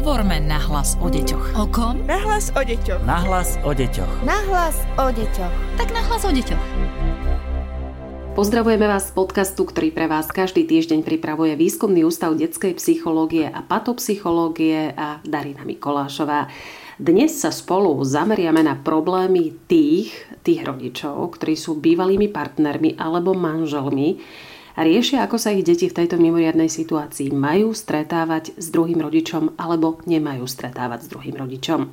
Hovorme nahlas o deťoch. O kom? Nahlas o deťoch. Nahlas o deťoch. Nahlas o deťoch. Tak nahlas o deťoch. Pozdravujeme vás z podcastu, ktorý pre vás každý týždeň pripravuje Výskumný ústav detskej psychológie a patopsychológie a Darina Mikolášová. Dnes sa spolu zameriame na problémy tých, tých rodičov, ktorí sú bývalými partnermi alebo manželmi, a riešia, ako sa ich deti v tejto mimoriadnej situácii majú stretávať s druhým rodičom alebo nemajú stretávať s druhým rodičom.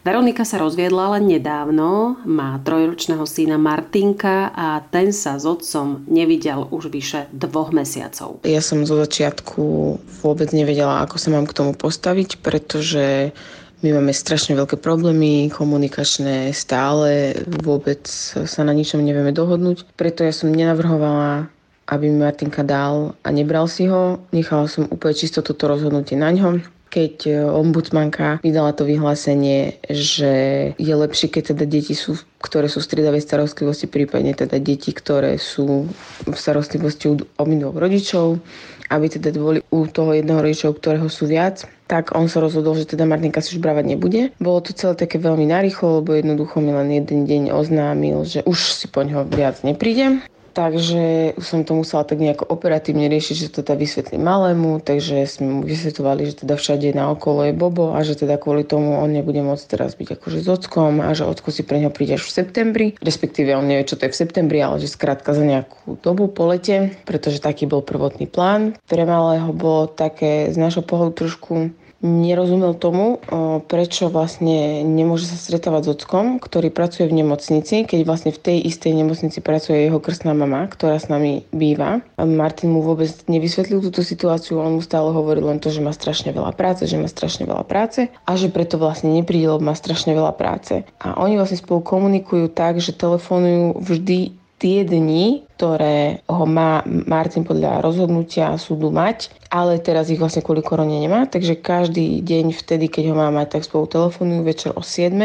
Veronika sa rozviedla len nedávno, má trojročného syna Martinka a ten sa s otcom nevidel už vyše dvoch mesiacov. Ja som zo začiatku vôbec nevedela, ako sa mám k tomu postaviť, pretože my máme strašne veľké problémy komunikačné stále, vôbec sa na ničom nevieme dohodnúť. Preto ja som nenavrhovala aby mi Martinka dal a nebral si ho. Nechala som úplne čisto toto rozhodnutie na ňom keď e, ombudsmanka vydala to vyhlásenie, že je lepšie, keď teda deti sú, ktoré sú v striedavej starostlivosti, prípadne teda deti, ktoré sú v starostlivosti u obidvoch rodičov, aby teda boli u toho jedného rodičov, ktorého sú viac, tak on sa rozhodol, že teda Martinka si už brávať nebude. Bolo to celé také veľmi narýchlo, lebo jednoducho mi len jeden deň oznámil, že už si po ňoho viac nepríde. Takže som to musela tak nejako operatívne riešiť, že to teda vysvetlí malému, takže sme mu vysvetovali, že teda všade na okolo je Bobo a že teda kvôli tomu on nebude môcť teraz byť akože s ockom a že ocko si pre neho príde až v septembri. Respektíve on nevie, čo to je v septembri, ale že skrátka za nejakú dobu po lete, pretože taký bol prvotný plán. Pre malého bolo také z našho pohľadu trošku nerozumel tomu, prečo vlastne nemôže sa stretávať s ockom, ktorý pracuje v nemocnici, keď vlastne v tej istej nemocnici pracuje jeho krstná mama, ktorá s nami býva. Martin mu vôbec nevysvetlil túto situáciu, on mu stále hovoril len to, že má strašne veľa práce, že má strašne veľa práce a že preto vlastne nepríde, lebo má strašne veľa práce. A oni vlastne spolu komunikujú tak, že telefonujú vždy tie dni, ktoré ho má Martin podľa rozhodnutia súdu mať, ale teraz ich vlastne kvôli korone nemá, takže každý deň vtedy, keď ho má mať, tak spolu telefonujú večer o 7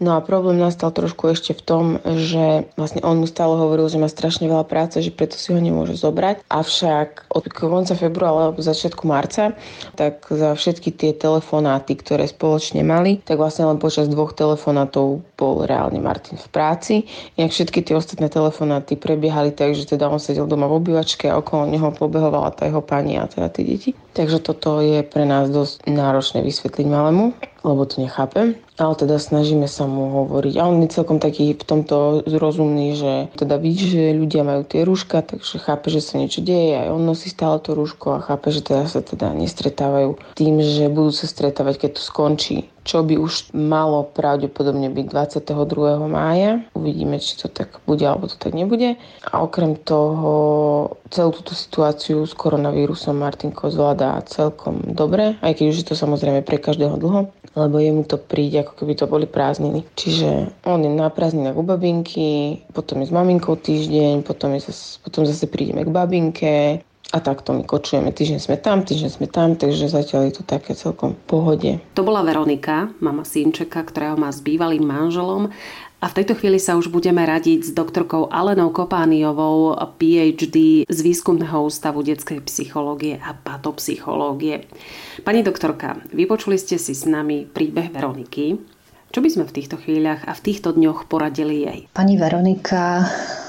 No a problém nastal trošku ešte v tom, že vlastne on mu stále hovoril, že má strašne veľa práce, že preto si ho nemôže zobrať. Avšak od konca februára alebo začiatku marca, tak za všetky tie telefonáty, ktoré spoločne mali, tak vlastne len počas dvoch telefonátov bol reálne Martin v práci. Inak všetky tie ostatné telefonáty prebiehali tak, že teda on sedel doma v obývačke a okolo neho pobehovala tá jeho pani a teda tie deti. Takže toto je pre nás dosť náročné vysvetliť malému lebo to nechápem. Ale teda snažíme sa mu hovoriť. A on je celkom taký v tomto zrozumný, že teda vidí, že ľudia majú tie rúška, takže chápe, že sa niečo deje. Aj on nosí stále to rúško a chápe, že teda sa teda nestretávajú tým, že budú sa stretávať, keď to skončí čo by už malo pravdepodobne byť 22. mája. Uvidíme, či to tak bude alebo to tak nebude. A okrem toho celú túto situáciu s koronavírusom Martinko zvládá celkom dobre, aj keď už je to samozrejme pre každého dlho, lebo jemu to príde, ako keby to boli prázdniny. Čiže on je na prázdninách u babinky, potom je s maminkou týždeň, potom, je zase, potom zase prídeme k babinke, a takto my kočujeme. Týždeň sme tam, týždeň sme tam, takže zatiaľ je to také celkom pohode. To bola Veronika, mama synčeka, ktorého má s bývalým manželom. A v tejto chvíli sa už budeme radiť s doktorkou Alenou Kopániovou, PhD z Výskumného ústavu detskej psychológie a patopsychológie. Pani doktorka, vypočuli ste si s nami príbeh Veroniky. Čo by sme v týchto chvíľach a v týchto dňoch poradili jej? Pani Veronika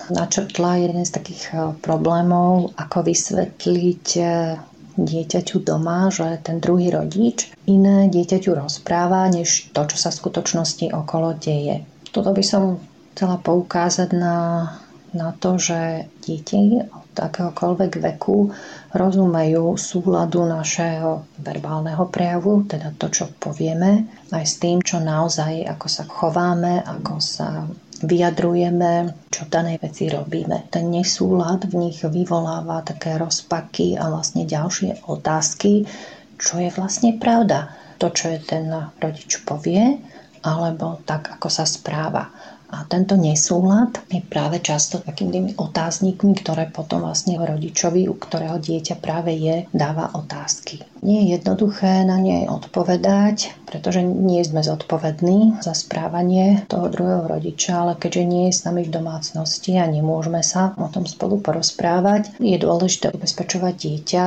načrtla jeden z takých eh, problémov, ako vysvetliť eh, dieťaťu doma, že ten druhý rodič iné dieťaťu rozpráva, než to, čo sa v skutočnosti okolo deje. Toto by som chcela poukázať na, na to, že deti od akéhokoľvek veku rozumejú súladu našeho verbálneho prejavu, teda to, čo povieme, aj s tým, čo naozaj, ako sa chováme, ako sa vyjadrujeme, čo v danej veci robíme. Ten nesúlad v nich vyvoláva také rozpaky a vlastne ďalšie otázky, čo je vlastne pravda. To, čo je ten rodič povie, alebo tak, ako sa správa. A tento nesúlad je práve často takými otáznikmi, ktoré potom vlastne rodičovi, u ktorého dieťa práve je, dáva otázky. Nie je jednoduché na nej odpovedať, pretože nie sme zodpovední za správanie toho druhého rodiča, ale keďže nie je s nami v domácnosti a nemôžeme sa o tom spolu porozprávať, je dôležité ubezpečovať dieťa,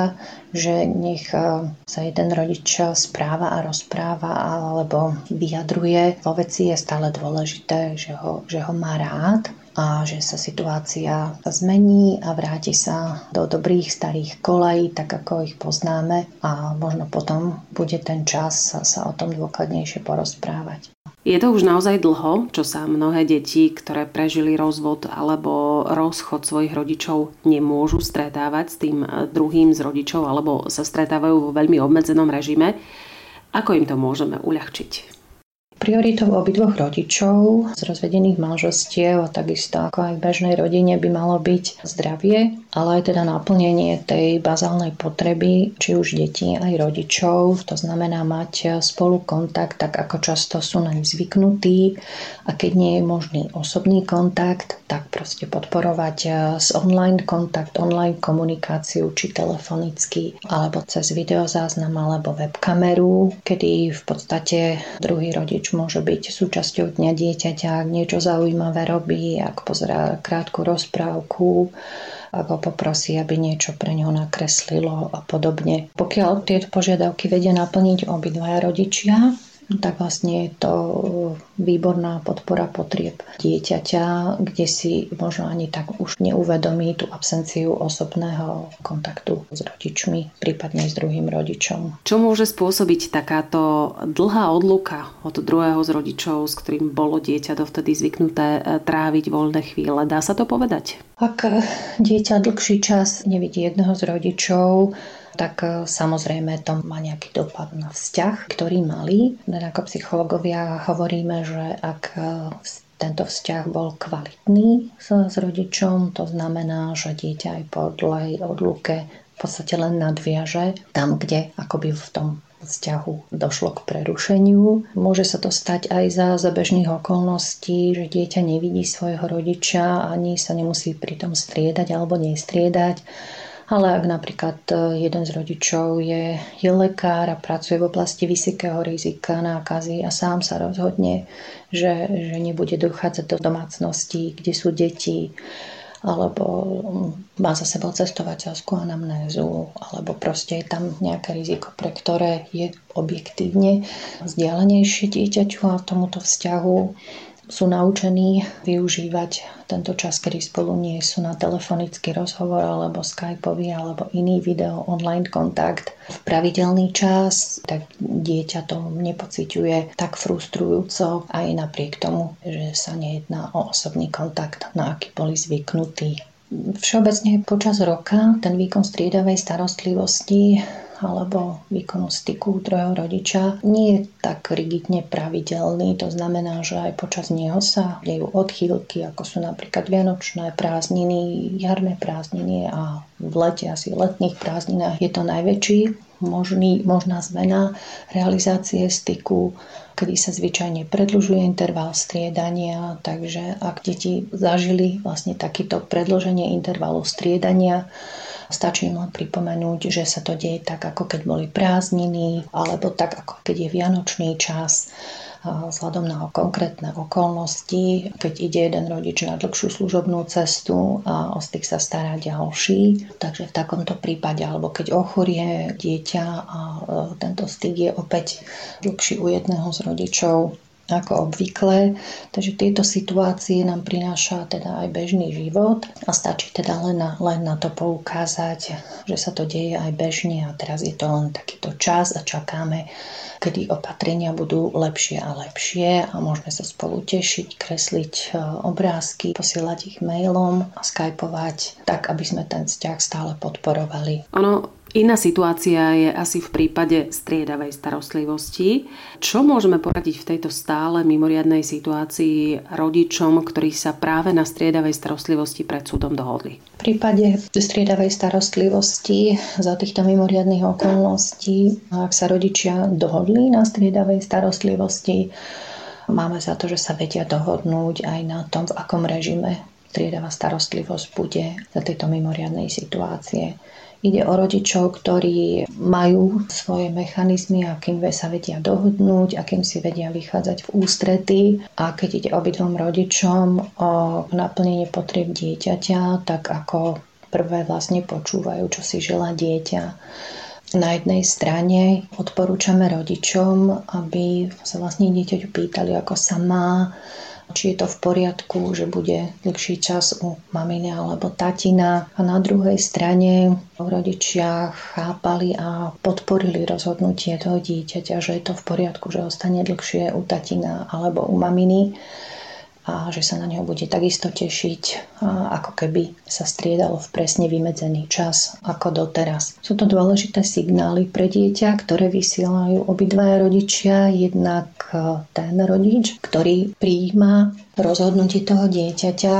že nech e, sa jeden rodič správa a rozpráva alebo vyjadruje. Vo veci je stále dôležité, že ho, že ho má rád a že sa situácia zmení a vráti sa do dobrých starých kolejí, tak ako ich poznáme a možno potom bude ten čas sa o tom dôkladnejšie porozprávať. Je to už naozaj dlho, čo sa mnohé deti, ktoré prežili rozvod alebo rozchod svojich rodičov, nemôžu stretávať s tým druhým z rodičov alebo sa stretávajú vo veľmi obmedzenom režime. Ako im to môžeme uľahčiť? Prioritou obidvoch rodičov z rozvedených manželstiev a takisto ako aj v bežnej rodine by malo byť zdravie, ale aj teda naplnenie tej bazálnej potreby, či už detí aj rodičov, to znamená mať spolu kontakt, tak ako často sú naň zvyknutí. A keď nie je možný osobný kontakt, tak proste podporovať z online kontakt, online komunikáciu, či telefonicky, alebo cez videozáznam alebo webkameru, kedy v podstate druhý rodič môže byť súčasťou dňa dieťaťa, ak niečo zaujímavé robí, ak pozerá krátku rozprávku, ho poprosí, aby niečo pre ňo nakreslilo a podobne. Pokiaľ tieto požiadavky vedia naplniť obidvaja rodičia, tak vlastne je to výborná podpora potrieb dieťaťa, kde si možno ani tak už neuvedomí tú absenciu osobného kontaktu s rodičmi, prípadne s druhým rodičom. Čo môže spôsobiť takáto dlhá odluka od druhého z rodičov, s ktorým bolo dieťa dovtedy zvyknuté eh, tráviť voľné chvíle? Dá sa to povedať? Ak dieťa dlhší čas nevidí jedného z rodičov, tak e, samozrejme to má nejaký dopad na vzťah, ktorý mali. Ako psychológovia hovoríme, že ak e, tento vzťah bol kvalitný s, s rodičom, to znamená, že dieťa aj po dlhej odluke v podstate len nadviaže tam, kde akoby v tom vzťahu došlo k prerušeniu. Môže sa to stať aj za, za bežných okolností, že dieťa nevidí svojho rodiča ani sa nemusí pritom striedať alebo nestriedať ale ak napríklad e, jeden z rodičov je, je lekár a pracuje v oblasti vysokého rizika nákazy a sám sa rozhodne, že, že nebude dochádzať do domácností, kde sú deti, alebo mm, má za sebou cestovateľskú anamnézu, alebo proste je tam nejaké riziko, pre ktoré je objektívne vzdialenejšie dieťaťu a tomuto vzťahu sú naučení využívať tento čas, kedy spolu nie sú na telefonický rozhovor alebo skypový alebo iný video online kontakt v pravidelný čas, tak dieťa to nepociťuje tak frustrujúco aj napriek tomu, že sa nejedná o osobný kontakt, na aký boli zvyknutí. Všeobecne počas roka ten výkon striedavej starostlivosti alebo výkonu styku druhého rodiča nie je tak rigidne pravidelný. To znamená, že aj počas neho sa dejú odchýlky, ako sú napríklad vianočné prázdniny, jarné prázdniny a v lete, asi v letných prázdninách je to najväčší možný, možná zmena realizácie styku, kedy sa zvyčajne predlžuje interval striedania, takže ak deti zažili vlastne takýto predloženie intervalu striedania, Stačí im len pripomenúť, že sa to deje tak, ako keď boli prázdniny, alebo tak, ako keď je vianočný čas vzhľadom na konkrétne okolnosti, keď ide jeden rodič na dlhšiu služobnú cestu a o styk sa stará ďalší. Takže v takomto prípade, alebo keď ochorie dieťa a e, tento styk je opäť dlhší u jedného z rodičov, ako obvykle. Takže tieto situácie nám prináša teda aj bežný život a stačí teda len na, len na to poukázať, že sa to deje aj bežne a teraz je to len takýto čas a čakáme, kedy opatrenia budú lepšie a lepšie a môžeme sa spolu tešiť, kresliť e, obrázky, posielať ich mailom a skypovať tak, aby sme ten vzťah stále podporovali. Ono Iná situácia je asi v prípade striedavej starostlivosti. Čo môžeme poradiť v tejto stále mimoriadnej situácii rodičom, ktorí sa práve na striedavej starostlivosti pred súdom dohodli? V prípade striedavej starostlivosti za týchto mimoriadných okolností, ak sa rodičia dohodli na striedavej starostlivosti, máme za to, že sa vedia dohodnúť aj na tom, v akom režime striedavá starostlivosť bude za tejto mimoriadnej situácie. Ide o rodičov, ktorí majú svoje mechanizmy, akým sa vedia dohodnúť, akým si vedia vychádzať v ústrety a keď ide obidvom rodičom o naplnenie potrieb dieťaťa, tak ako prvé vlastne počúvajú, čo si želá dieťa. Na jednej strane odporúčame rodičom, aby sa vlastne dieťaťu pýtali, ako sa má, či je to v poriadku, že bude dlhší čas u maminy alebo tatina. A na druhej strane rodičia chápali a podporili rozhodnutie toho dieťaťa, že je to v poriadku, že ostane dlhšie u tatina alebo u maminy a že sa na neho bude takisto tešiť, ako keby sa striedalo v presne vymedzený čas ako doteraz. Sú to dôležité signály pre dieťa, ktoré vysielajú obidvaja rodičia, jednak ten rodič, ktorý prijíma rozhodnutie toho dieťaťa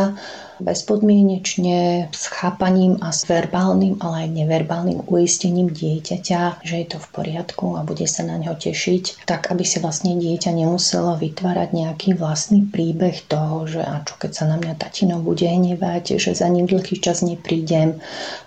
bezpodmienečne s chápaním a s verbálnym, ale aj neverbálnym uistením dieťaťa, že je to v poriadku a bude sa na ňo tešiť, tak aby si vlastne dieťa nemuselo vytvárať nejaký vlastný príbeh toho, že a čo keď sa na mňa tatino bude hnevať, že za ním dlhý čas neprídem,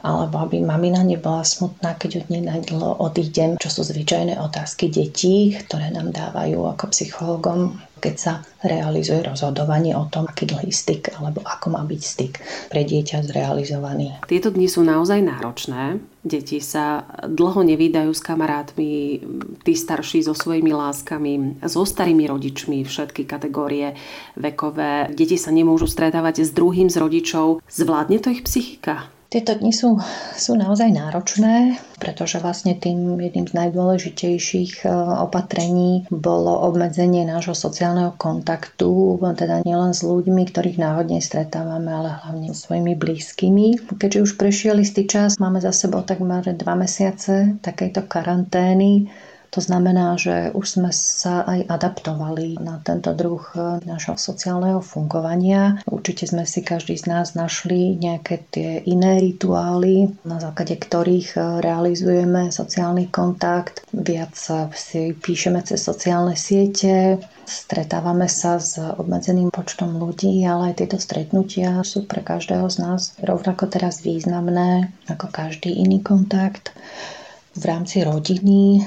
alebo aby mamina nebola smutná, keď od nej najdlho odídem, čo sú zvyčajné otázky detí, ktoré nám dávajú ako psychologom keď sa realizuje rozhodovanie o tom, aký dlhý styk alebo ako má byť styk pre dieťa zrealizovaný. Tieto dni sú naozaj náročné. Deti sa dlho nevídajú s kamarátmi, tí starší so svojimi láskami, so starými rodičmi, všetky kategórie vekové. Deti sa nemôžu stretávať s druhým z rodičov. Zvládne to ich psychika? Tieto dni sú, sú naozaj náročné, pretože vlastne tým jedným z najdôležitejších e, opatrení bolo obmedzenie nášho sociálneho kontaktu, teda nielen s ľuďmi, ktorých náhodne stretávame, ale hlavne s svojimi blízkymi. Keďže už prešiel istý čas, máme za sebou takmer dva mesiace takejto karantény, to znamená, že už sme sa aj adaptovali na tento druh e, našho sociálneho fungovania. Určite sme si každý z nás našli nejaké tie iné rituály, na základe ktorých e, realizujeme sociálny kontakt. Viac si píšeme cez sociálne siete, stretávame sa s obmedzeným počtom ľudí, ale aj tieto stretnutia sú pre každého z nás rovnako teraz významné ako každý iný kontakt. V rámci rodiny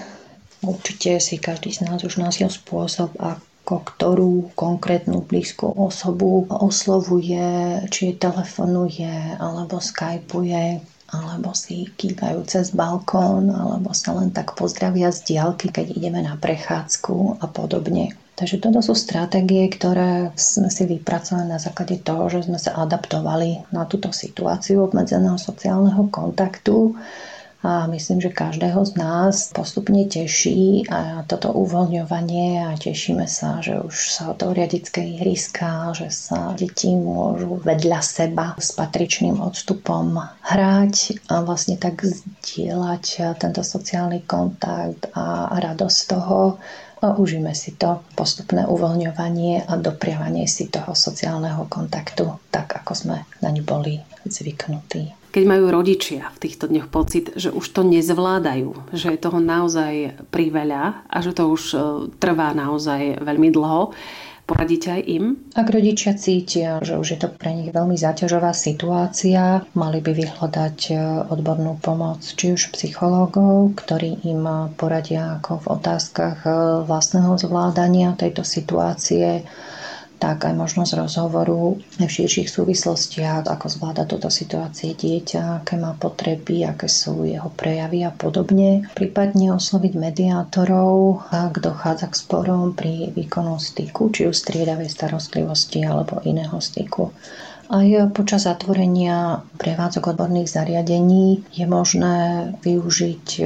Určite si každý z nás už našiel spôsob, ako ktorú konkrétnu blízku osobu oslovuje, či telefonuje, alebo skypuje, alebo si kývajú cez balkón, alebo sa len tak pozdravia z diálky, keď ideme na prechádzku a podobne. Takže toto sú stratégie, ktoré sme si vypracovali na základe toho, že sme sa adaptovali na túto situáciu obmedzeného sociálneho kontaktu a myslím, že každého z nás postupne teší a toto uvoľňovanie a tešíme sa, že už sa otvoria detské ihriska, že sa deti môžu vedľa seba s patričným odstupom hrať a vlastne tak zdieľať tento sociálny kontakt a radosť toho, a užíme si to postupné uvoľňovanie a dopriavanie si toho sociálneho kontaktu, tak ako sme naň boli zvyknutí. Keď majú rodičia v týchto dňoch pocit, že už to nezvládajú, že je toho naozaj priveľa a že to už e, trvá naozaj veľmi dlho, Poradíte aj im? Ak rodičia cítia, že už je to pre nich veľmi záťažová situácia, mali by vyhľadať e, odbornú pomoc, či už psychológov, ktorí im poradia ako v otázkach e, vlastného zvládania tejto situácie, tak aj možnosť rozhovoru v širších súvislostiach, ako zvláda túto situácie dieťa, aké má potreby, aké sú jeho prejavy a podobne. Prípadne osloviť mediátorov, ak dochádza k sporom pri výkonu styku, či už striedavej starostlivosti alebo iného styku. Aj počas zatvorenia prevádzok odborných zariadení je možné využiť e,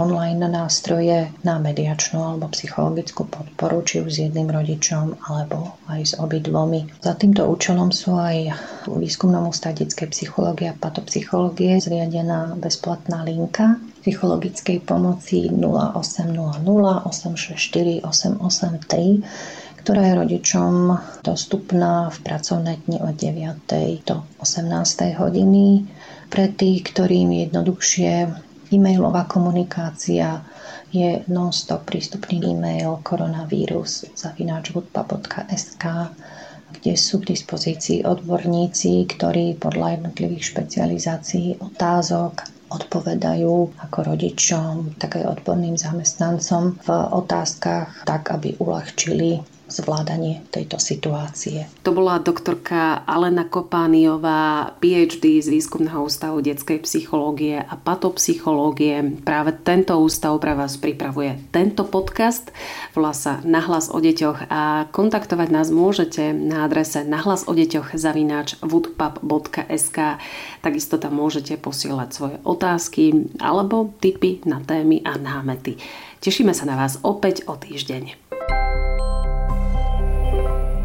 online nástroje na mediačnú alebo psychologickú podporu, či už s jedným rodičom alebo aj s obidvomi. Za týmto účelom sú aj v výskumnom ústave detskej psychológie a patopsychológie zriadená bezplatná linka psychologickej pomoci 0800 864 883 ktorá je rodičom dostupná v pracovné dni od 9. do 18. hodiny. Pre tých, ktorým je jednoduchšie e-mailová komunikácia, je non-stop prístupný e-mail koronavírus zavináčvodpa.sk kde sú k dispozícii odborníci, ktorí podľa jednotlivých špecializácií otázok odpovedajú ako rodičom, tak aj odborným zamestnancom v otázkach tak, aby uľahčili zvládanie tejto situácie. To bola doktorka Alena Kopániová, PhD z Výskumného ústavu detskej psychológie a patopsychológie. Práve tento ústav pre vás pripravuje tento podcast. Volá sa Nahlas o deťoch a kontaktovať nás môžete na adrese nahlas o deťoch zavináč woodpub.sk. Takisto tam môžete posielať svoje otázky alebo tipy na témy a námety. Tešíme sa na vás opäť o týždeň.